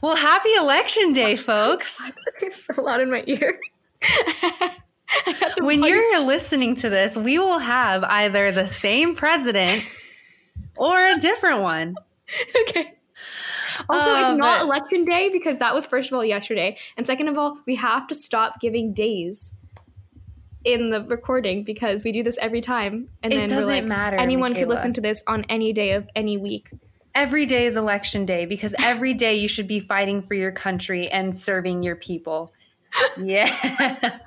Well, happy election day, folks. it's so loud in my ear. when you're listening to this, we will have either the same president or a different one. Okay. Also, Uh, it's not but- election day because that was first of all yesterday, and second of all, we have to stop giving days in the recording because we do this every time, and It then we're like, matter, anyone could listen to this on any day of any week. Every day is election day because every day you should be fighting for your country and serving your people. Yeah.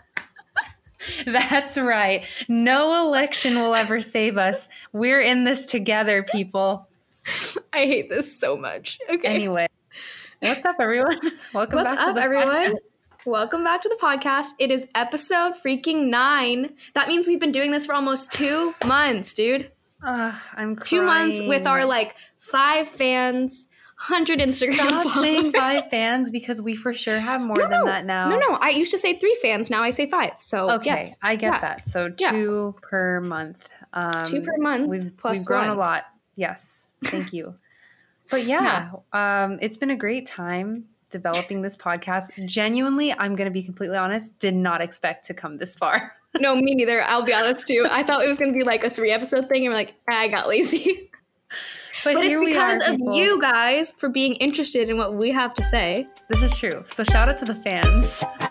That's right. No election will ever save us. We're in this together, people. I hate this so much. Okay. Anyway, what's up, everyone? Welcome What's back to the everyone? podcast. Welcome back to the podcast. It is episode freaking nine. That means we've been doing this for almost two months, dude. Ugh, I'm Two months with our like five fans, hundred Instagram Stop followers. saying five fans because we for sure have more No, than no. that now. No, no. I used to say three fans. Now I say five. So Okay, yes, I get Yeah. that. So Yeah. two per month. Um, Two per month We've, plus we've grown a lot. Yes, thank you. But yeah, um, it's been a great time developing this podcast. Genuinely, I'm going to be completely honest. Did not expect to come this far. No, me neither. I'll be honest too. I thought it was gonna be like a three episode thing, and we're like, "Ah, I got lazy. But, But here it's because are. of people. you guys for being interested in what we have to say. This is true. So shout out to the fans.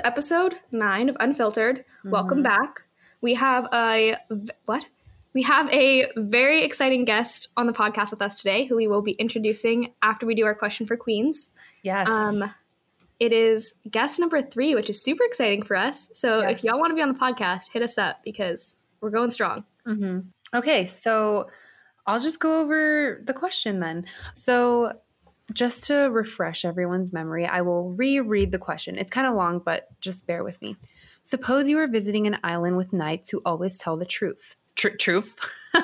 is episode nine of Unfiltered. Welcome back. We have a what? We have a very exciting guest on the podcast with us today, who we will be introducing after we do our question for queens. Yes. Um, it is guest number three, which is super exciting for us. So Yes. if y'all want to be on the podcast, hit us up because we're going strong. hmm Okay, so I'll just go over the question then. So, just to refresh everyone's memory, I will reread the question. It's kind of long, but just bear with me. Suppose you are visiting an island with knights who always tell the truth. Tr- truth.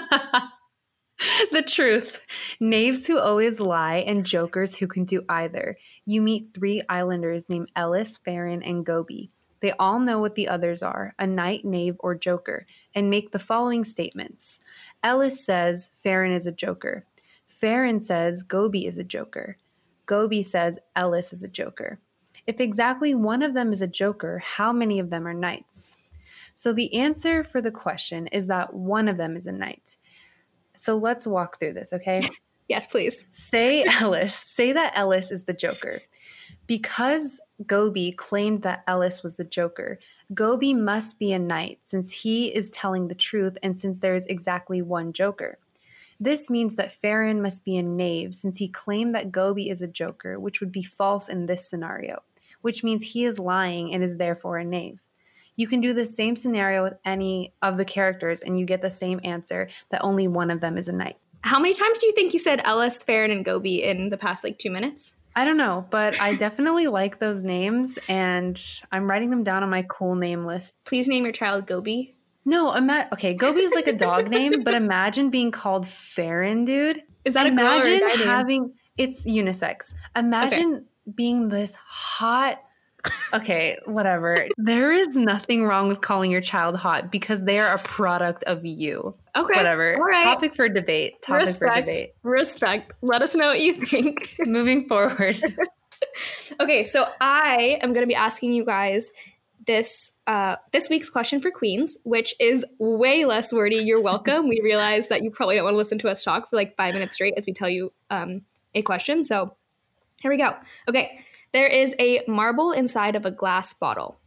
the truth. Knaves who always lie and jokers who can do either. You meet three islanders named Ellis, Farron, and Gobi. They all know what the others are a knight, knave, or joker and make the following statements. Ellis says Farron is a joker. Farron says Gobi is a joker. Gobi says Ellis is a joker. If exactly one of them is a joker, how many of them are knights? So the answer for the question is that one of them is a knight. So let's walk through this, okay? Yes, please. say Ellis, say that Ellis is the Joker. Because Gobi claimed that Ellis was the Joker, Gobi must be a knight since he is telling the truth and since there is exactly one Joker. This means that Farron must be a knave since he claimed that Gobi is a Joker, which would be false in this scenario, which means he is lying and is therefore a knave. You can do the same scenario with any of the characters and you get the same answer that only one of them is a knight. How many times do you think you said Ellis, Farron, and Gobi in the past like two minutes? I don't know, but I definitely like those names and I'm writing them down on my cool name list. Please name your child Gobi. No, ima- okay, Gobi is like a dog name, but imagine being called Farron, dude. Is that a girl or a imagine having it's unisex. Imagine being this hot Okay, whatever. there is nothing wrong with calling your child hot because they are a product of you. Okay. Whatever. All right. Topic for debate. Topic for debate. Respect. Let us know what you think. Moving forward. okay, so I am going to be asking you guys this uh, this week's question for queens, which is way less wordy. You're welcome. we realize that you probably don't want to listen to us talk for like five minutes straight as we tell you um, a question. So here we go. Okay, there is a marble inside of a glass bottle.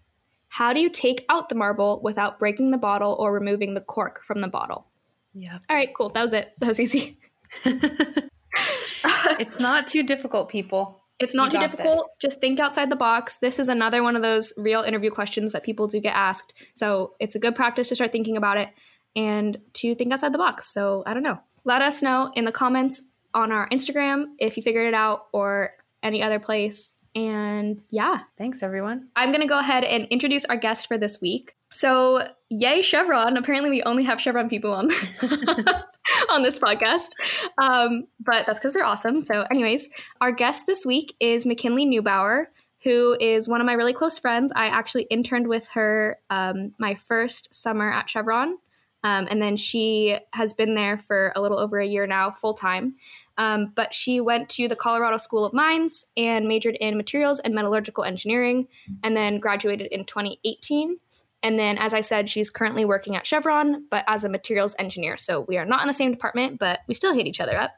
How do you take out the marble without breaking the bottle or removing the cork from the bottle? yeah. All right, cool. That was it. That was easy. it's not too difficult, people. It's not too difficult. Just think outside the box. This is another one of those real interview questions that people do get asked. So it's a good practice to start thinking about it and to think outside the box. So I don't know. Let us know in the comments on our Instagram if you figured it out or any other place. And yeah, Thanks, everyone. I'm going to go ahead and introduce our guest for this week. So, yay, Chevron. Apparently, we only have Chevron people on on this podcast, um, but that's because they're awesome. So, anyways, our guest this week is McKinley Neubauer, who is one of my really close friends. I actually interned with her um, my first summer at Chevron, um, and then she has been there for a little over a year now, full time. Um, but she went to the Colorado School of Mines and majored in materials and metallurgical engineering, and then graduated in 2018. And then, as I said, she's currently working at Chevron, but as a materials engineer. So we are not in the same department, but we still hit each other up.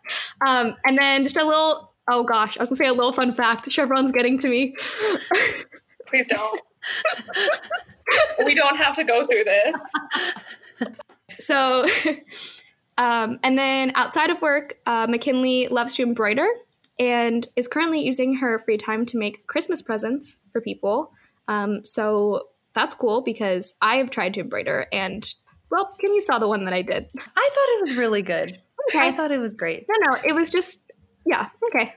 Um, and then just a little, oh gosh, I was gonna say a little fun fact Chevron's getting to me. Please don't. we don't have to go through this. So, um, and then outside of work, uh, McKinley loves to embroider and is currently using her free time to make Christmas presents for people. Um, so that's cool because I have tried to embroider and well, Kim, you saw the one that I did. I thought it was really good. Okay. I thought it was great. No, no, it was just yeah, okay.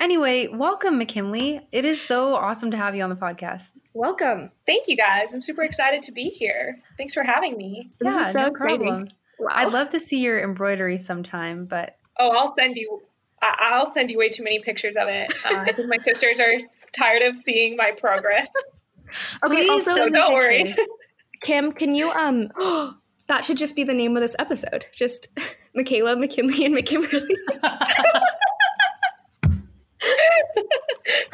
Anyway, welcome, McKinley. It is so awesome to have you on the podcast. Welcome. Thank you guys. I'm super excited to be here. Thanks for having me. This yeah, is so no exciting. problem. Wow. I'd love to see your embroidery sometime, but Oh, I'll send you. I- I'll send you way too many pictures of it. Uh, I think my sisters are tired of seeing my progress. Okay, please also So don't worry. Kim, can you um that should just be the name of this episode. Just Michaela, McKinley, and McKimberly.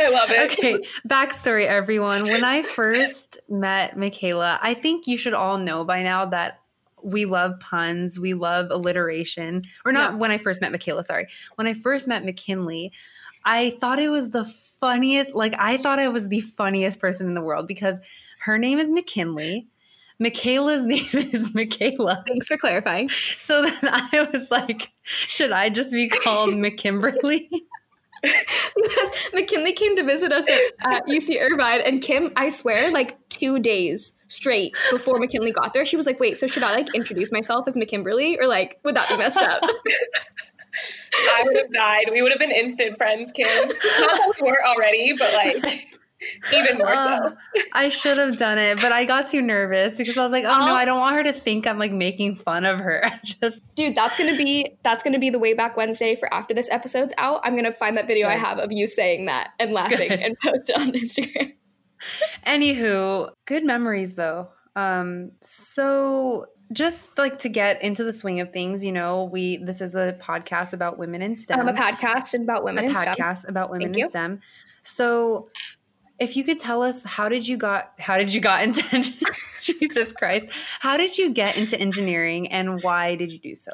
I love it. okay, backstory, everyone. When I first met Michaela, I think you should all know by now that we love puns, we love alliteration. Or not Yeah. when I first met Michaela, sorry. When I first met McKinley, I thought it was the funniest, like, I thought I was the funniest person in the world because her name is McKinley. Michaela's name is Michaela. Thanks for clarifying. So then I was like, should I just be called McKimberly? because McKinley came to visit us at, at UC Irvine, and Kim, I swear, like two days straight before McKinley got there, she was like, "Wait, so should I like introduce myself as McKimberly, or like would that be messed up?" I would have died. We would have been instant friends, Kim. Not that we were already, but like even more so. Uh, I should have done it, but I got too nervous because I was like, oh no, I'll- I don't want her to think I'm like making fun of her. I just Dude, that's gonna be that's gonna be the way back Wednesday for after this episode's out. I'm gonna find that video I have of you saying that and laughing Good. and post it on Instagram. Anywho, good memories though. Um, so just like to get into the swing of things, you know, we this is a podcast about women in STEM. Um, a podcast about women a in STEM. podcast about women Thank in you. STEM. So if you could tell us how did you got how did you got into Jesus Christ how did you get into engineering and why did you do so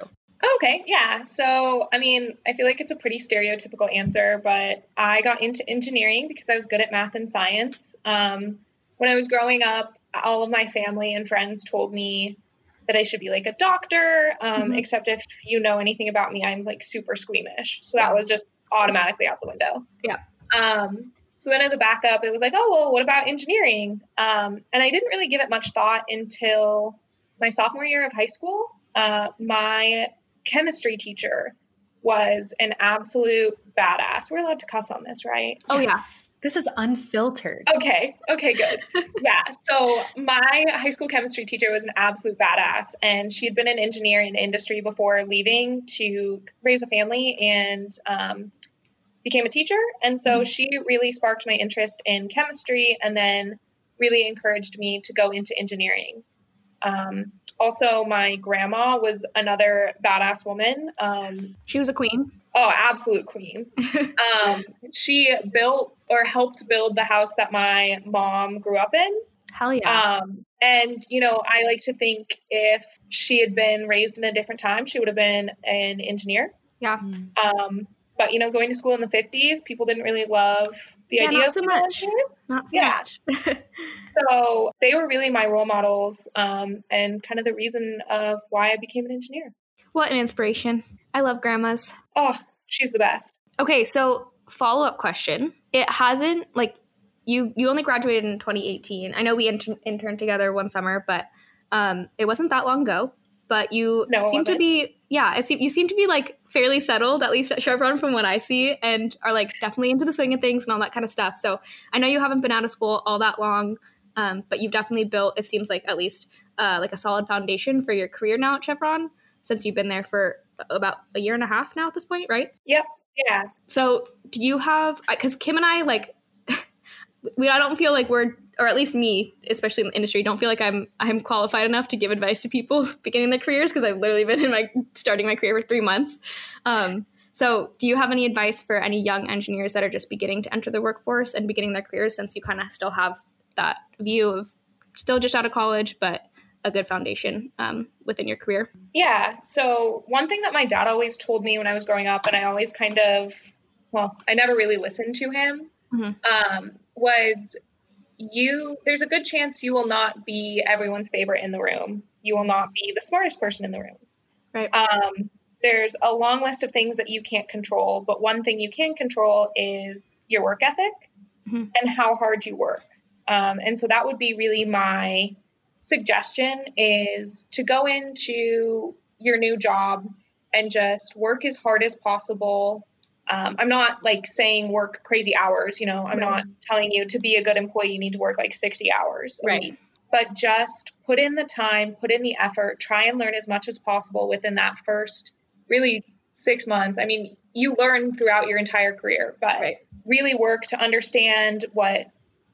Okay, yeah. So, I mean, I feel like it's a pretty stereotypical answer, but I got into engineering because I was good at math and science. Um, when I was growing up, all of my family and friends told me that I should be like a doctor, um, Mhm. except if you know anything about me, I'm like super squeamish. So that was just automatically out the window. Yeah. Um, so then as a backup, it was like, oh, well, what about engineering? Um, and I didn't really give it much thought until my sophomore year of high school. Uh, my chemistry teacher was an absolute badass. We're allowed to cuss on this, right? Oh yeah. This is unfiltered Okay. Okay, good. yeah. So my high school chemistry teacher was an absolute badass and she had been an engineer in industry before leaving to raise a family and um, became a teacher. And so she really sparked my interest in chemistry and then really encouraged me to go into engineering. Um, also, my grandma was another badass woman. Um, She was a queen. Oh, absolute queen. um, she built or helped build the house that my mom grew up in. Hell yeah. Um, and, you know, I like to think if she had been raised in a different time, she would have been an engineer. yeah. Um, but, you know, going to school in the 50s, people didn't really love the Yeah, idea not of so female much. engineers. Not so yeah. much. So they were really my role models um, and kind of the reason of why I became an engineer. what an inspiration. I love grandmas. Oh, she's the best. Okay, so follow up question. It hasn't like you you only graduated in 2018. I know we intern- interned together one summer, but um, it wasn't that long ago. But you No, seem to be yeah, it seem, you seem to be like fairly settled at least at Chevron from what I see, and are like definitely into the swing of things and all that kind of stuff. So I know you haven't been out of school all that long. Um, but you've definitely built, it seems like at least uh, like a solid foundation for your career now at Chevron since you've been there for about a year and a half now at this point, right? Yep. Yeah. So do you have, because Kim and I, like, we, I don't feel like we're, or at least me, especially in the industry, don't feel like I'm, I'm qualified enough to give advice to people beginning their careers because I've literally been in my, starting my career for three months. Um, so, do you have any advice for any young engineers that are just beginning to enter the workforce and beginning their careers since you kind of still have that view of still just out of college, but a good foundation um, within your career? Yeah. So, one thing that my dad always told me when I was growing up, and I always kind of, well, I never really listened to him, mm-hmm. um, was you, there's a good chance you will not be everyone's favorite in the room. You will not be the smartest person in the room. Right. Um, there's a long list of things that you can't control, but one thing you can control is your work ethic mm-hmm. and how hard you work. Um, and so that would be really my suggestion is to go into your new job and just work as hard as possible. Um, I'm not like saying work crazy hours, you know, I'm right. not telling you to be a good employee, you need to work like 60 hours right. Week, but just put in the time, put in the effort, try and learn as much as possible within that first really six months. I mean, you learn throughout your entire career, but right. really work to understand what,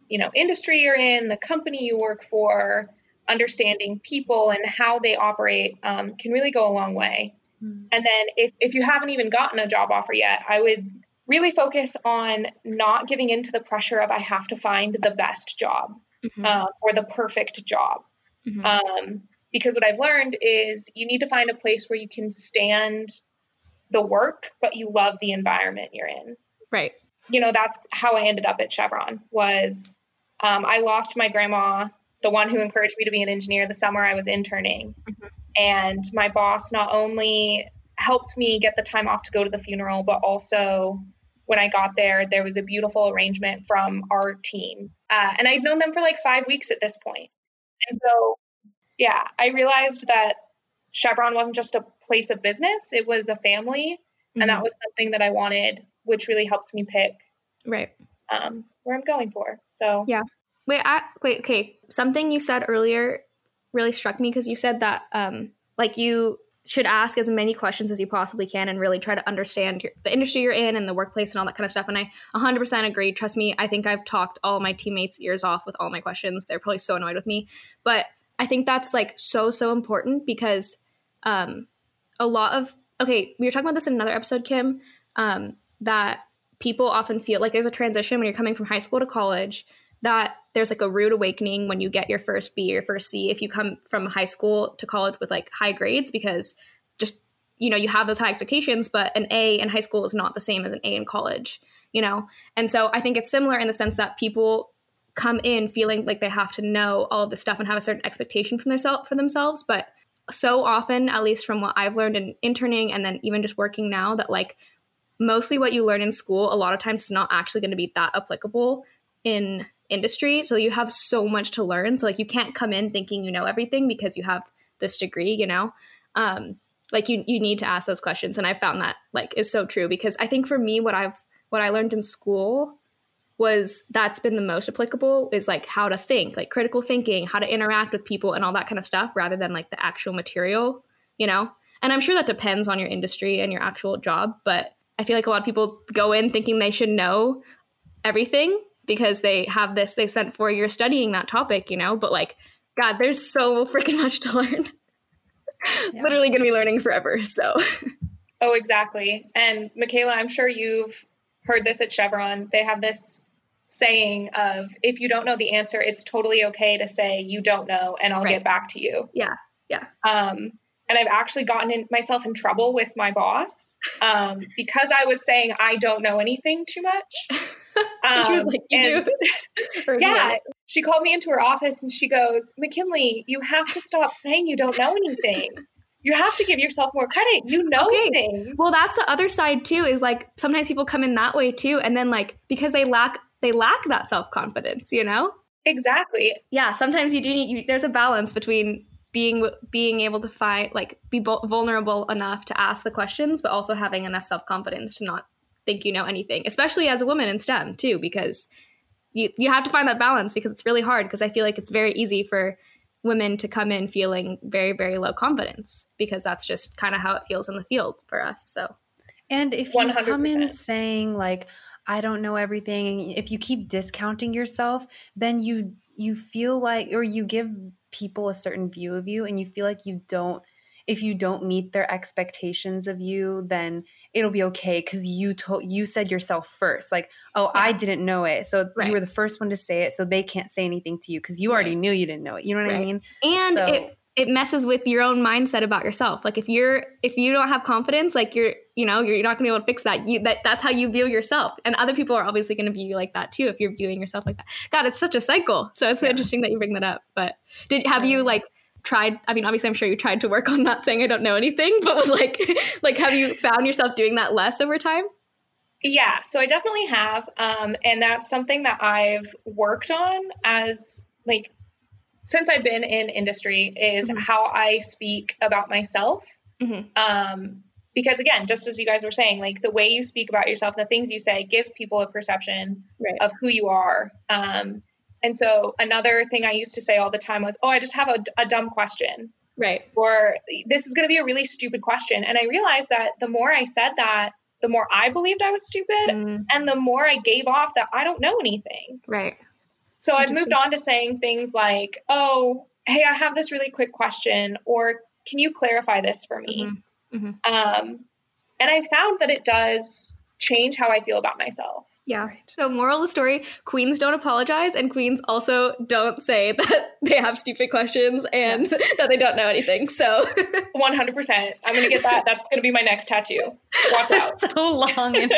you know, industry you're in, the company you work for, understanding people and how they operate um, can really go a long way. Mm. And then if, if you haven't even gotten a job offer yet, I would really focus on not giving into the pressure of I have to find the best job mm-hmm. uh, or the perfect job. Mm-hmm. Um, because what I've learned is you need to find a place where you can stand the work, but you love the environment you're in. Right. You know, that's how I ended up at Chevron was um, I lost my grandma, the one who encouraged me to be an engineer the summer I was interning. Mm-hmm. And my boss not only helped me get the time off to go to the funeral, but also when I got there, there was a beautiful arrangement from our team. Uh, and I'd known them for like five weeks at this point. And so yeah, I realized that Chevron wasn't just a place of business, it was a family. Mm-hmm. And that mm-hmm. was something that I wanted, which really helped me pick right um, where I'm going for. So, yeah. Wait, I, wait, okay. Something you said earlier really struck me because you said that, um, like, you should ask as many questions as you possibly can and really try to understand your, the industry you're in and the workplace and all that kind of stuff. And I 100% agree. Trust me, I think I've talked all my teammates' ears off with all my questions. They're probably so annoyed with me. But I think that's like so so important because um, a lot of okay, we were talking about this in another episode, Kim, um, that people often feel like there's a transition when you're coming from high school to college that there's like a rude awakening when you get your first B or your first C if you come from high school to college with like high grades because just you know you have those high expectations but an A in high school is not the same as an A in college you know? And so I think it's similar in the sense that people come in feeling like they have to know all of this stuff and have a certain expectation from themselves for themselves but so often at least from what i've learned in interning and then even just working now that like mostly what you learn in school a lot of times is not actually going to be that applicable in industry so you have so much to learn so like you can't come in thinking you know everything because you have this degree you know um like you you need to ask those questions and i found that like is so true because i think for me what i've what i learned in school was that's been the most applicable is like how to think, like critical thinking, how to interact with people and all that kind of stuff rather than like the actual material, you know? And I'm sure that depends on your industry and your actual job, but I feel like a lot of people go in thinking they should know everything because they have this, they spent four years studying that topic, you know? But like, God, there's so freaking much to learn. Yeah. Literally gonna be learning forever. So, oh, exactly. And Michaela, I'm sure you've heard this at Chevron. They have this saying of if you don't know the answer, it's totally okay to say you don't know and I'll right. get back to you. Yeah. Yeah. Um, and I've actually gotten in, myself in trouble with my boss um, because I was saying I don't know anything too much. Um, she was like, you and, yeah, she called me into her office and she goes, McKinley, you have to stop saying you don't know anything. You have to give yourself more credit. You know okay. things. Well, that's the other side too. Is like sometimes people come in that way too, and then like because they lack they lack that self confidence, you know? Exactly. Yeah, sometimes you do need you, there's a balance between being being able to find like be vulnerable enough to ask the questions but also having enough self-confidence to not think you know anything, especially as a woman in STEM too because you you have to find that balance because it's really hard because I feel like it's very easy for women to come in feeling very very low confidence because that's just kind of how it feels in the field for us. So And if you come in saying like I don't know everything, if you keep discounting yourself, then you you feel like or you give people a certain view of you and you feel like you don't if you don't meet their expectations of you, then it'll be okay cuz you told you said yourself first like, "Oh, I didn't know it." So Right. you were the first one to say it, so they can't say anything to you cuz you already Right. knew you didn't know it. You know what I mean? and So- it it messes with your own mindset about yourself like if you're if you don't have confidence like you're you know you're not going to be able to fix that you that that's how you view yourself and other people are obviously going to view you like that too if you're viewing yourself like that god it's such a cycle so it's Yeah. interesting that you bring that up but did have you like tried i mean obviously i'm sure you tried to work on not saying i don't know anything but was like like have you found yourself doing that less over time Yeah, so I definitely have. Um, and that's something that I've worked on as like since I've been in industry is Mhm. how I speak about myself. Mhm. Um, because again, just as you guys were saying, like the way you speak about yourself, the things you say give people a perception right of who you are. Um, and so another thing I used to say all the time was, "Oh, I just have a, a dumb question." right or this is going to be a really stupid question. And I realized that the more I said that, the more I believed I was stupid, Mm, and the more I gave off that I don't know anything. right So I've moved on to saying things like, oh, hey, I have this really quick question, or can you clarify this for me? Mhm. Mhm. Um, and I found that it does change how I feel about myself. Yeah. Right. So, moral of the story queens don't apologize, and queens also don't say that they have stupid questions and that they don't know anything. So, 100%. I'm going to get that. That's going to be my next tattoo. Watch out. so long and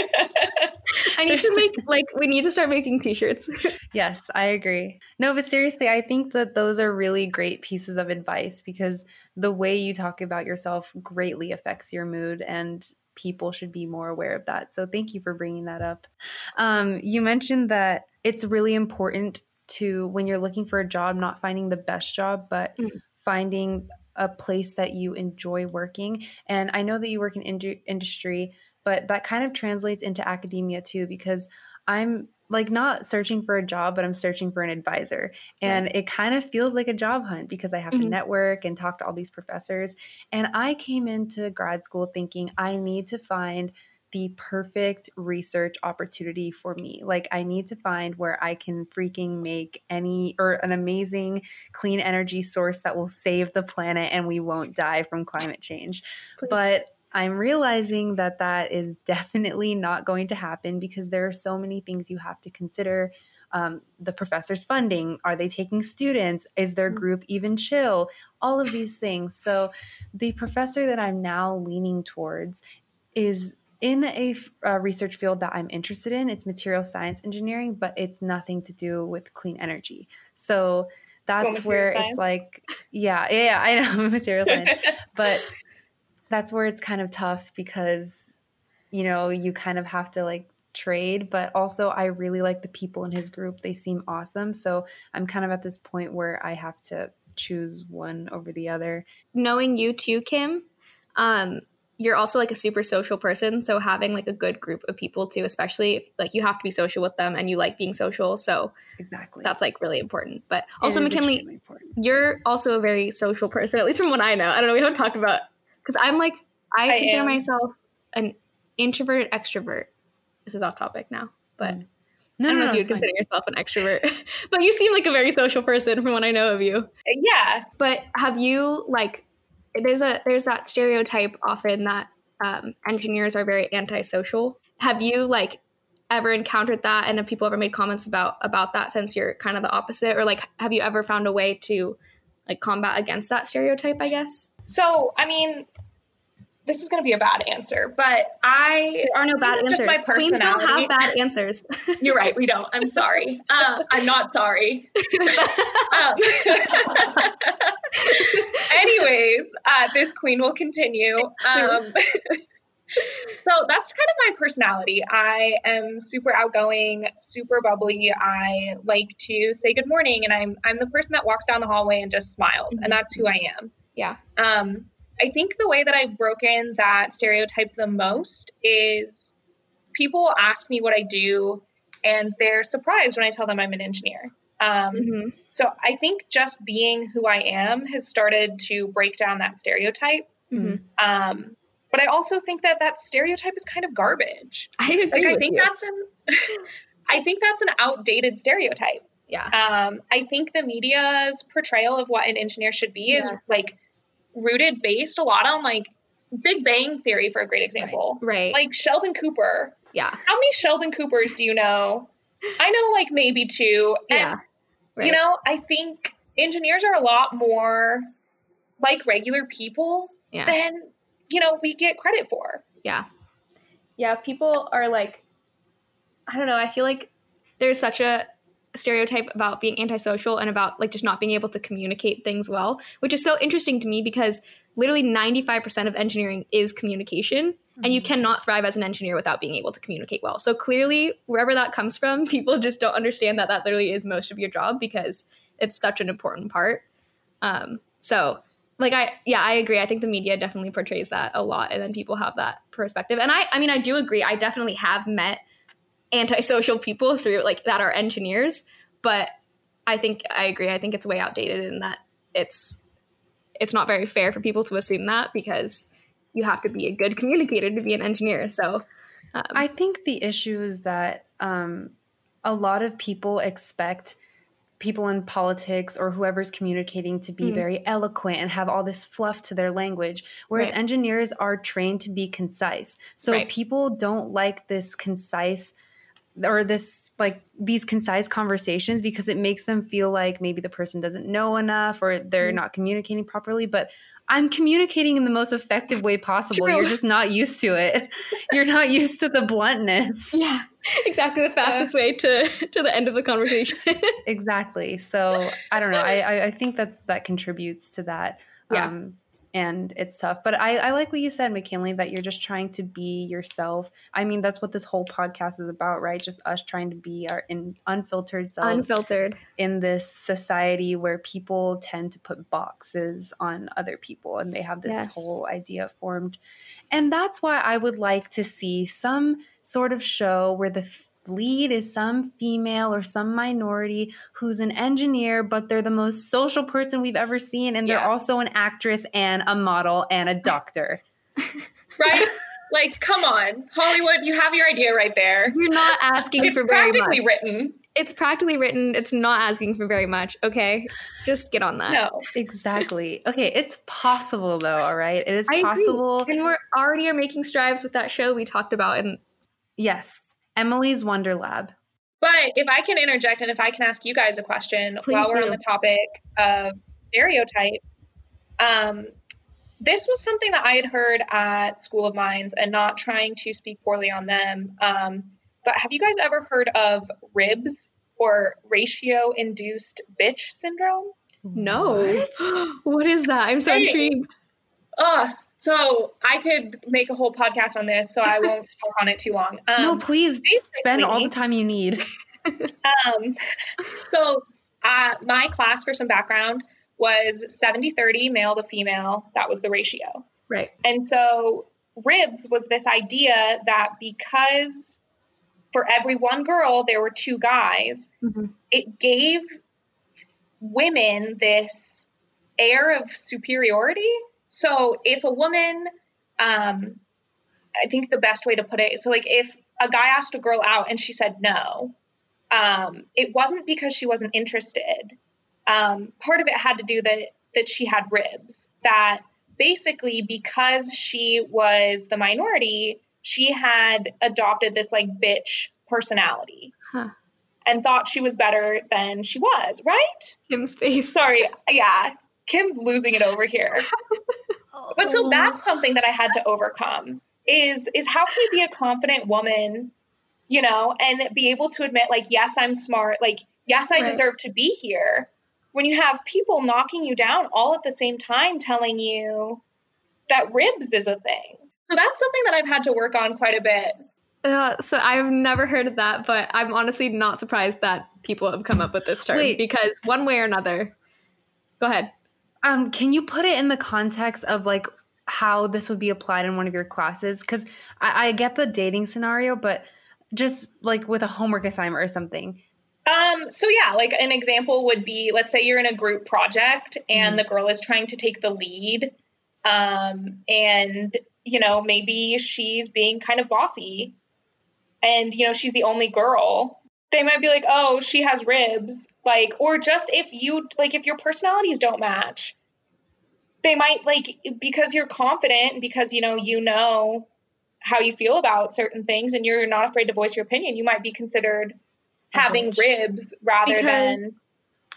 I need to make, like, we need to start making t shirts. Yes, I agree. No, but seriously, I think that those are really great pieces of advice because the way you talk about yourself greatly affects your mood and people should be more aware of that. So thank you for bringing that up. Um, you mentioned that it's really important to, when you're looking for a job, not finding the best job, but Mm. finding a place that you enjoy working. And I know that you work in indu- industry, but that kind of translates into academia too because I'm like not searching for a job, but I'm searching for an advisor. And it kind of feels like a job hunt because I have to Mhm. network and talk to all these professors. And I came into grad school thinking I need to find the perfect research opportunity for me. Like, I need to find where I can freaking make any or an amazing clean energy source that will save the planet and we won't die from climate change. But I'm realizing that that is definitely not going to happen because there are so many things you have to consider. Um, the professor's funding, are they taking students? Is their Mm. group even chill? All of these things. So, the professor that I'm now leaning towards is in a f- uh, research field that I'm interested in. It's material science engineering, but it's nothing to do with clean energy. So, that's where science? it's like, yeah, yeah, yeah, I know material science but that's where it's kind of tough because you know you kind of have to like trade but also i really like the people in his group they seem awesome so i'm kind of at this point where i have to choose one over the other Knowing you too, Kim, um, you're also like a super social person. So, having like a good group of people too, especially if like you have to be social with them and you like being social. So, exactly that's like really important. But also, McKinley, you're also a very social person, at least from what I know. I don't know. We haven't talked about because I'm like I, I consider am. myself an introverted extrovert. This is off topic now, but Mm. I don't know if you would it's fine. consider yourself an extrovert. but you seem like a very social person from what I know of you. yeah. But have you like there's a there's that stereotype often that um, engineers are very antisocial. Have you like ever encountered that, and have people ever made comments about about that since you're kind of the opposite, or like have you ever found a way to like combat against that stereotype? I guess So, I mean, this is going to be a bad answer, but I, there are no bad answers. my Queens don't have bad ansurs. you're right, we don't. I'm sorry. Uh, I'm not sorry. Um, anyways, uh, this queen will continue. Um, so that's kind of my personality. I am super outgoing, super bubbly. I like to say good morning, and I'm I'm the person that walks down the hallway and just smiles, and that's who I am. yeah. Um, I think the way that I've broken that stereotype the most is people ask me what I do, and they're surprised when I tell them I'm an engineer. Um, Mm-hmm. So I think just being who I am has started to break down that stereotype. Mhm. Um, but I also think that that stereotype is kind of garbage. I agree. Like I with think you. that's an, I think that's an outdated stereotype. yeah. Um, I think the media's portrayal of what an engineer should be is like rooted based a lot on like Big Bang Theory for a great example. Right. Like Sheldon Cooper. yeah. How many Sheldon Coopers do you know? I know like maybe two. And Yeah. Right. you know, I think engineers are a lot more like regular people Yeah. than you know we get credit for. Yeah. Yeah, people are like I don't know, I feel like there's such a stereotype about being antisocial and about like just not being able to communicate things well, which is so interesting to me because literally 95% of engineering is communication and you cannot thrive as an engineer without being able to communicate well. So clearly wherever that comes from, people just don't understand that that literally is most of your job because it's such an important part. Um so like I yeah, I agree. I think the media definitely portrays that a lot and then people have that perspective. And I I mean I do agree. I definitely have met antisocial people through like that are engineers, but I think I agree. I think it's way outdated in that it's it's not very fair for people to assume that because you have to be a good communicator to be an engineer. So um, I think the issue is that um, a lot of people expect people in politics or whoever's communicating to be Mm. very eloquent and have all this fluff to their language, whereas Right. engineers are trained to be concise. So Right. people don't like this concise or this like these concise conversations because it makes them feel like maybe the person doesn't know enough or they're Mm. not communicating properly but i'm communicating in the most effective way possible True. you're just not used to it you're not used to the bluntness yeah, exactly the fastest way to to the end of the conversation. exactly so i don't know I, I i think that's that contributes to that Yeah. um and it's tough but I, I like what you said mckinley that you're just trying to be yourself i mean that's what this whole podcast is about right just us trying to be our in, unfiltered selves Unfiltered. in this society where people tend to put boxes on other people and they have this Yes. whole idea formed. And that's why I would like to see some sort of show where the lead is some female or some minority who's an engineer, but they're the most social person we've ever seen. And they're Yeah. also an actress and a model and a doctor. Right? like, come on. Hollywood, you have your idea right there. You're not asking It's for very much. It's practically written. It's practically written. It's not asking for very much. Okay, just get on that. No. exactly. Okay, it's possible though, all right? It is I agree. possible. And we're already are making strides with that show we talked about. And Yes. Emily's Wonder Lab. But if I can interject and if I can ask you guys a question Please while we're do. on the topic of stereotypes, um, this was something that I had heard at School of Mines and not trying to speak poorly on them. Um, but have you guys ever heard of RIBS or ratio induced bitch syndrome? no, what is that? I'm so Hey. intrigued. Uh, so I could make a whole podcast on this, so I won't talk on it too long. Um, no, please spend all the time you need. Um, so uh, my class, for some background, was 70 30 male to female. That was the ratio. Right. And so ribs was this idea that because for every one girl, there were two guys, Mhm. it gave women this air of superiority. So if a woman, um, I think the best way to put it is so like if a guy asked a girl out and she said no, um, it wasn't because she wasn't interested. Um, part of it had to do that that she had ribs. That basically because she was the minority, she had adopted this like bitch personality Huh. and thought she was better than she was. Right? Kim's face. Sorry, yeah. Kim's losing it over here. But so that's something that I had to overcome is is how can you be a confident woman, you know, and be able to admit like yes, I'm smart, like yes, I Right. deserve to be here when you have people knocking you down all at the same time telling you that ribs is a thing. So that's something that I've had to work on quite a bit. Uh, so I've never heard of that, but I'm honestly not surprised that people have come up with this term Wait. because one way or another. Go ahead. Um, can you put it in the context of like how this would be applied in one of your classes? Because I, I get the dating scenario, but just like with a homework assignment or something. Um, so yeah, like an example would be let's say you're in a group project and mm the girl is trying to take the lead. Um, and you know, maybe she's being kind of bossy and you know, she's the only girl. They might be like, "Oh, she has ribs." Like or just if you like if your personalities don't match, they might like because you're confident and because you know, you know how you feel about certain things and you're not afraid to voice your opinion, you might be considered having ribs rather because, than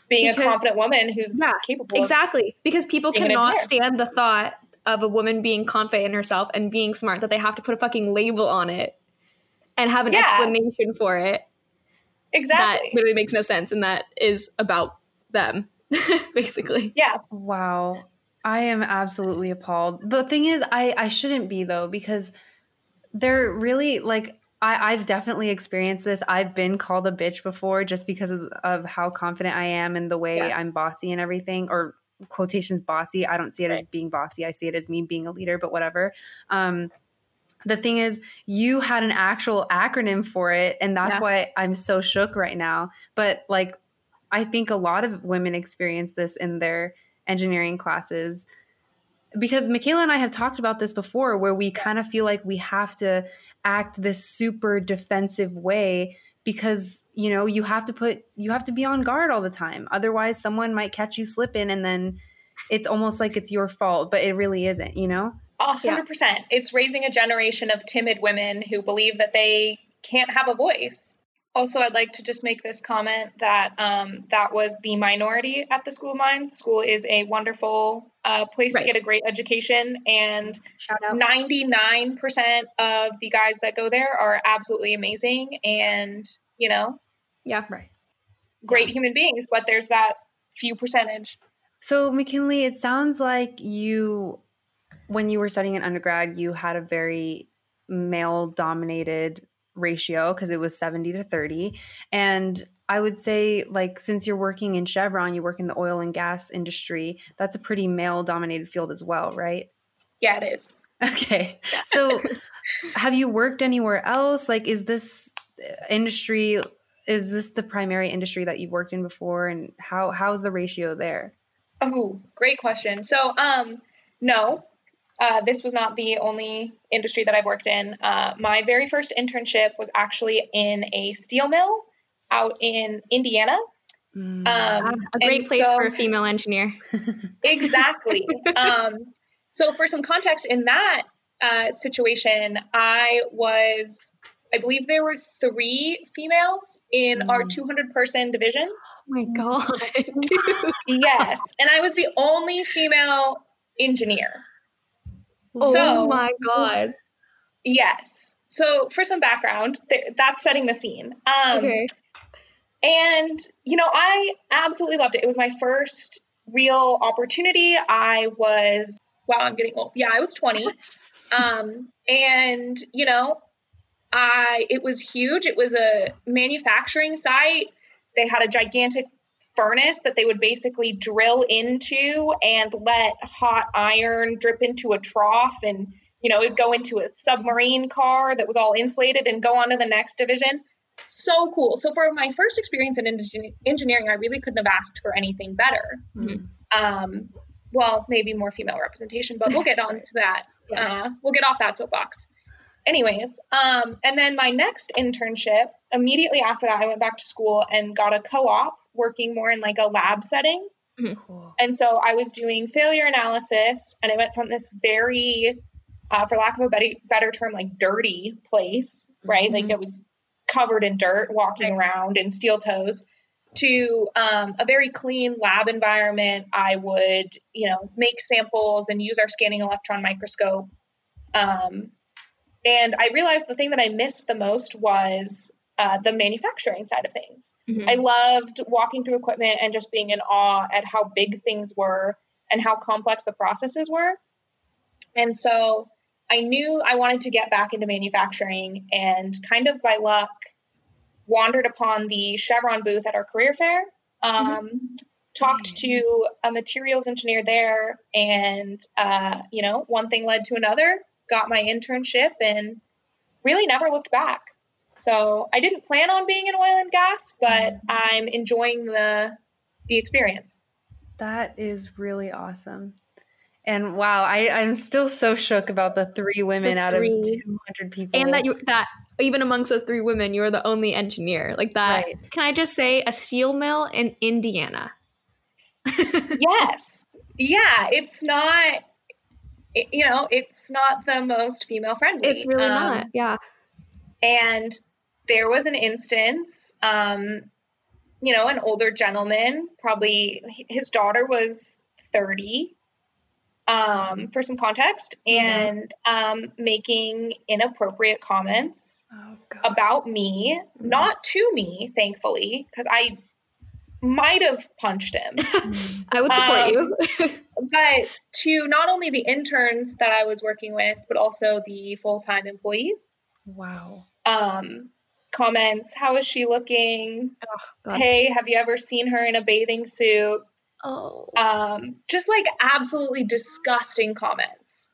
being because, a confident woman who's yeah, capable. Exactly. Because people cannot stand the thought of a woman being confident in herself and being smart that they have to put a fucking label on it and have an yeah. explanation for it. Exactly. That literally makes no sense and that is about them, basically. Yeah. Wow. I am absolutely appalled. The thing is, I, I shouldn't be though, because they're really like I, I've definitely experienced this. I've been called a bitch before just because of, of how confident I am and the way yeah. I'm bossy and everything, or quotations bossy. I don't see it right. as being bossy. I see it as me being a leader, but whatever. Um, the thing is, you had an actual acronym for it, and that's yeah. why I'm so shook right now. But like, I think a lot of women experience this in their engineering classes because Michaela and I have talked about this before, where we kind of feel like we have to act this super defensive way because you know you have to put you have to be on guard all the time. Otherwise, someone might catch you slipping, and then it's almost like it's your fault, but it really isn't. You know. A hundred percent. It's raising a generation of timid women who believe that they can't have a voice. Also, I'd like to just make this comment that um, that was the minority at the School of Mines. The school is a wonderful uh, place right. to get a great education, and 99% of the guys that go there are absolutely amazing and, you know, yeah, right. Great yeah. human beings, but there's that few percentage. So, McKinley, it sounds like you, when you were studying in undergrad, you had a very male dominated ratio because it was 70 to 30 and i would say like since you're working in chevron you work in the oil and gas industry that's a pretty male dominated field as well right? Yeah it is. Okay. So have you worked anywhere else? Like is this industry is this the primary industry that you've worked in before? And how how's the ratio there? Oh great question. So um no uh, this was not the only industry that I've worked in. Uh, my very first internship was actually in a steel mill out in Indiana. Mm, um, a great place so, for a female engineer. exactly. um, so, for some context, in that uh, situation, I was, I believe there were three females in mm. our 200 person division. Oh my God. yes. And I was the only female engineer. Oh so, my god. Yes. So for some background, that's setting the scene. Um, okay. And you know, I absolutely loved it. It was my first real opportunity. I was wow, I'm getting old. Yeah, I was 20. um, and you know, I it was huge. It was a manufacturing site. They had a gigantic furnace that they would basically drill into and let hot iron drip into a trough and you know it'd go into a submarine car that was all insulated and go on to the next division. So cool. So for my first experience in engineering i really couldn't have asked for anything better. Mm-hmm. um, well maybe more female representation but we'll get on to that. Yeah. uh, we'll get off that soapbox. Anyways um, and then my next internship immediately after that i went back to school and got a co-op working more in like a lab setting. Mm-hmm. Cool. And so I was doing failure analysis, and I went from this very, uh, for lack of a better, better term, like dirty place, right? Mm-hmm. Like it was covered in dirt, walking right. around in steel toes, to um, a very clean lab environment. I would, you know, make samples and use our scanning electron microscope. Um, and I realized the thing that I missed the most was uh, the manufacturing side of things. Mm-hmm. I loved walking through equipment and just being in awe at how big things were and how complex the processes were. And so I knew I wanted to get back into manufacturing and kind of by luck wandered upon the Chevron booth at our career fair. Um, mm-hmm. Talked to a materials engineer there, and uh, you know, one thing led to another. Got my internship and really never looked back. So I didn't plan on being in oil and gas, but I'm enjoying the the experience. That is really awesome. And wow, I, I'm still so shook about the three women The out three. of 200 people. And that you that even amongst those three women, you're the only engineer. Like that. Right. Can I just say a steel mill in Indiana? yes. Yeah, it's not it- you know, it's not the most female friendly. It's really Um, not. Yeah. And there was an instance, um, you know, an older gentleman, probably his daughter was 30, um, for some context, and um, making inappropriate comments oh, about me, not to me, thankfully, because I might have punched him, I would support Um, you. but to not only the interns that I was working with, but also the full time employees. Wow. Um, comments, how is she looking? oh, God. Hey, have you ever seen her in a bathing suit? Oh. Um, just like absolutely disgusting comments.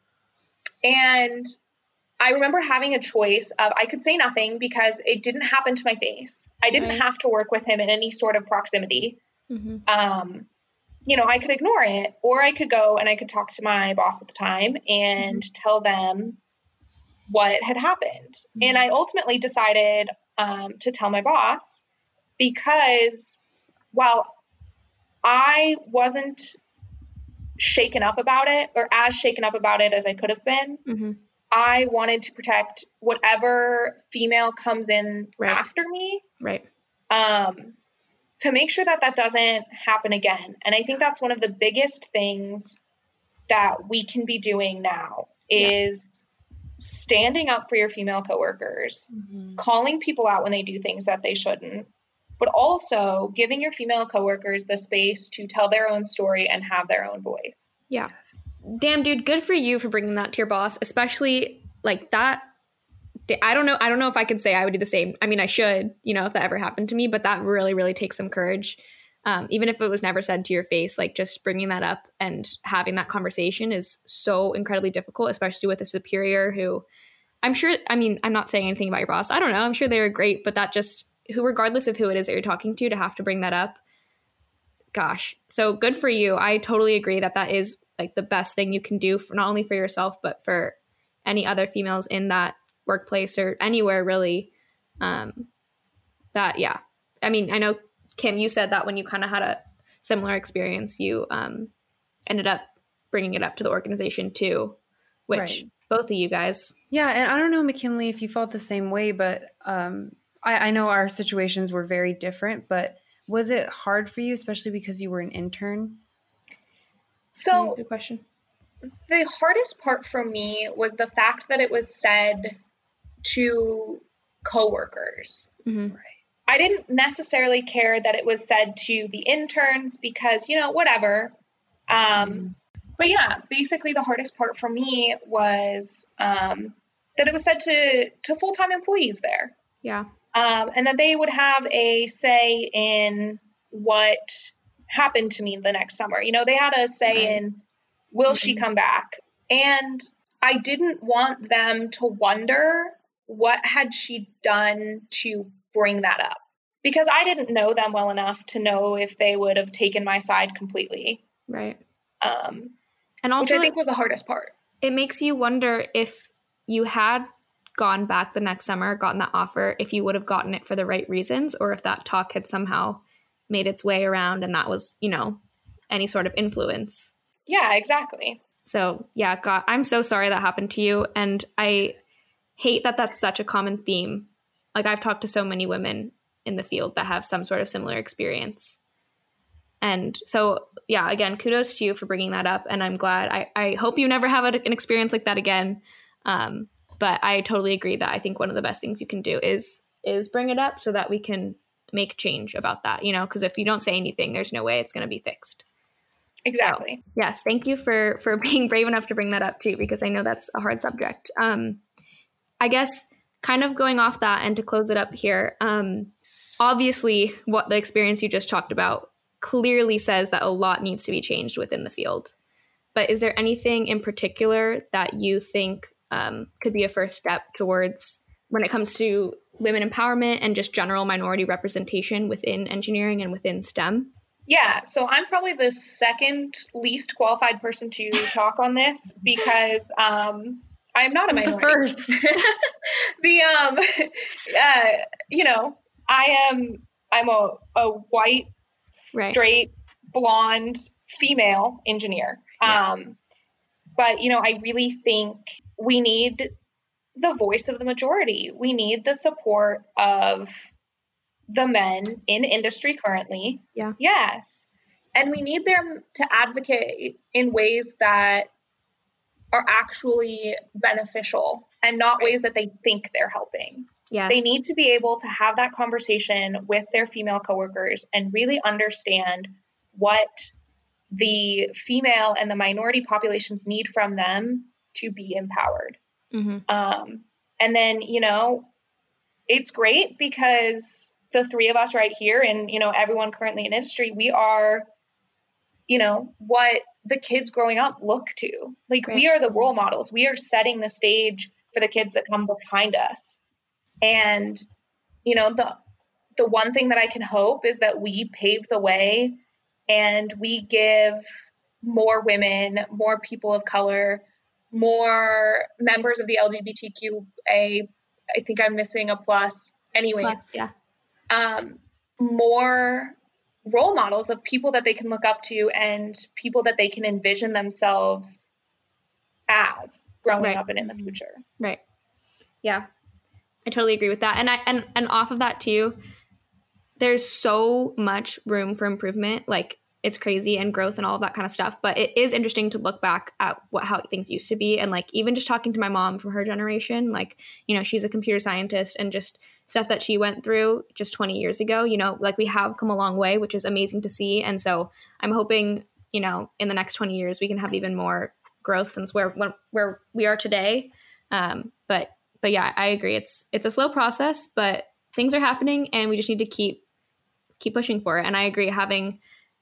And I remember having a choice of I could say nothing because it didn't happen to my face. I didn't Right. have to work with him in any sort of proximity. Mhm. Um, you know, I could ignore it, or I could go and I could talk to my boss at the time and tell them what had happened. And I ultimately decided um, to tell my boss because while I wasn't shaken up about it or as shaken up about it as I could have been, Mhm. I wanted to protect whatever female comes in Right. after me Right. um, to make sure that that doesn't happen again. And I think that's one of the biggest things that we can be doing now is standing up for your female coworkers, Mhm. calling people out when they do things that they shouldn't, but also giving your female coworkers the space to tell their own story and have their own voice. Yeah. Damn, dude, good for you for bringing that to your boss, especially like that. I don't know. I don't know if I could say I would do the same. I mean, I should, you know, if that ever happened to me, but that really, really takes some courage. Um, even if it was never said to your face, like just bringing that up and having that conversation is so incredibly difficult, especially with a superior who I'm sure, I mean, I'm not saying anything about your boss. I don't know. I'm sure they're great, but that just, who, regardless of who it is that you're talking to, to have to bring that up, gosh. So good for you. I totally agree that that is like the best thing you can do for not only for yourself, but for any other females in that workplace or anywhere really. Um, that, yeah. I mean, I know, Kim, you said that when you kind of had a similar experience, you um, ended up bringing it up to the organization too, which Right. both of you guys, Yeah, and I don't know, McKinley, if you felt the same way, but um, I, I know our situations were very different. But was it hard for you, especially because you were an intern? So, good question. the hardest part for me was the fact that it was said to coworkers. hmm I didn't necessarily care that it was said to the interns because, you know, whatever. Um, but yeah, basically the hardest part for me was um, that it was said to to full time employees there, Yeah. um, and that they would have a say in what happened to me the next summer. You know, they had a say Right. in will she Mhm. come back, and I didn't want them to wonder what had she done to bring that up because I didn't know them well enough to know if they would have taken my side completely, Right. um, And which I think was the hardest part. it makes you wonder if you had gone back the next summer, gotten that offer, if you would have gotten it for the right reasons, or if that talk had somehow made its way around and that was, you know, any sort of influence. Yeah, exactly. So, yeah, God, I'm so sorry that happened to you. And I hate that that's such a common theme. Like, I've talked to so many women in the field that have some sort of similar experience. And so, yeah, again, kudos to you for bringing that up. And I'm glad. I, I hope you never have an experience like that again. Um, but I totally agree that I think one of the best things you can do is is bring it up so that we can make change about that. You know, because if you don't say anything, there's no way it's going to be fixed. Exactly. Yes, thank you for for being brave enough to bring that up too, because I know that's a hard subject. Um, I guess kind of going off that and to close it up here. Um, obviously, what the experience you just talked about clearly says that a lot needs to be changed within the field. But is there anything in particular that you think um, could be a first step towards when it comes to women empowerment and just general minority representation within engineering and within STEM? Yeah, so I'm probably the second least qualified person to talk on this because um, I'm not a minority. The first. the um, uh, you know, I am I'm a, a white, Right. straight, blonde female engineer. Yeah. Um, but you know, I really think we need the voice of the majority. We need the support of the men in industry currently. Yeah. Yes. And we need them to advocate in ways that are actually beneficial and not ways that they think they're helping. Yes. They need to be able to have that conversation with their female coworkers and really understand what the female and the minority populations need from them to be empowered. hmm Um, and then, you know, it's great because the three of us right here and, you know, everyone currently in industry, we are, you know, what the kids growing up look to. Like, we are the role models. We are setting the stage for the kids that come behind us. And, you know, the, the one thing that I can hope is that we pave the way and we give more women, more people of color, more members of the LGBTQA. I think I'm missing a plus. Anyways, Plus, yeah. um, more role models of people that they can look up to and people that they can envision themselves as growing Right. up and in the future. Right. Yeah. I totally agree with that. And I and and off of that too, there's so much room for improvement. Like it's crazy and growth and all of that kind of stuff. But it is interesting to look back at what how things used to be. And like even just talking to my mom from her generation, like, you know, she's a computer scientist and just stuff that she went through just 20 years ago, you know, like we have come a long way, which is amazing to see. And so I'm hoping, you know, in the next 20 years we can have even more growth since where where we are today. Um, but but yeah, I agree. It's it's a slow process, but things are happening, and we just need to keep keep pushing for it. And I agree, having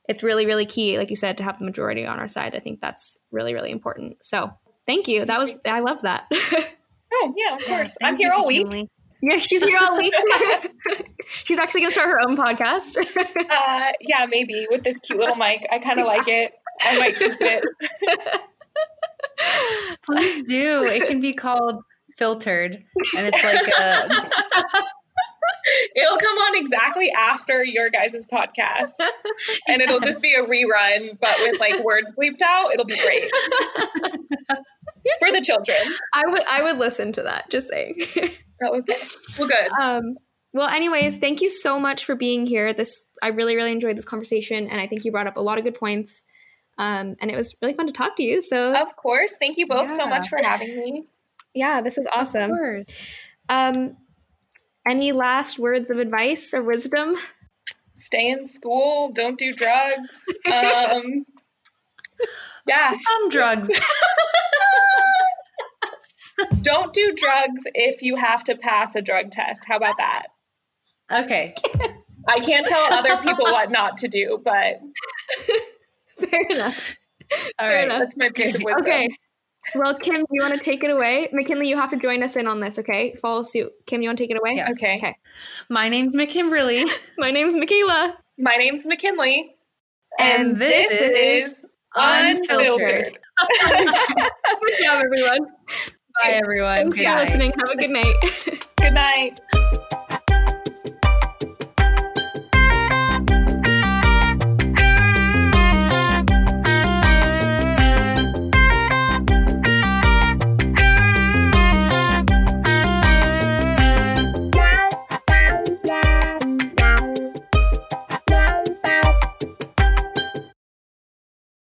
it's really really key, like you said, to have the majority on our side. I think that's really really important. So thank you. That was I love that. Oh, yeah, of course. Thank I'm here all week. McKinley. yeah, she's here all week. she's actually gonna start her own podcast. Uh, yeah, maybe with this cute little mic. I kind of like it. I might keep it. Please do. It can be called filtered, and it's like a It'll come on exactly after your guys' podcast. And it'll just be a rerun, but with like words bleeped out. It'll be great. For the children. I would I would listen to that. Just saying. Oh, okay. Well, good. Um, well, anyways, thank you so much for being here. This I really, really enjoyed this conversation, and I think you brought up a lot of good points. Um, and it was really fun to talk to you. So Of course. Thank you both so much for having me. Yeah, this is awesome. course. Um, any last words of advice or wisdom? Stay in school. Don't do drugs. Um, yeah. Some drugs. Don't do drugs if you have to pass a drug test. How about that? Okay. I can't tell other people what not to do, but Fair enough. All Fair right. enough. that's my piece of wisdom. Okay. Well, Kim, you want to take it away? McKinley, you have to join us in on this, okay? Follow suit. Kim, you want to take it away? Yeah. Okay. Okay. My name's McKimberly, My name's Michaela. My name's McKinley. and this, is Unfiltered. Good job, everyone. Bye, everyone. Thanks Good for night. listening. Have a good night. Good night.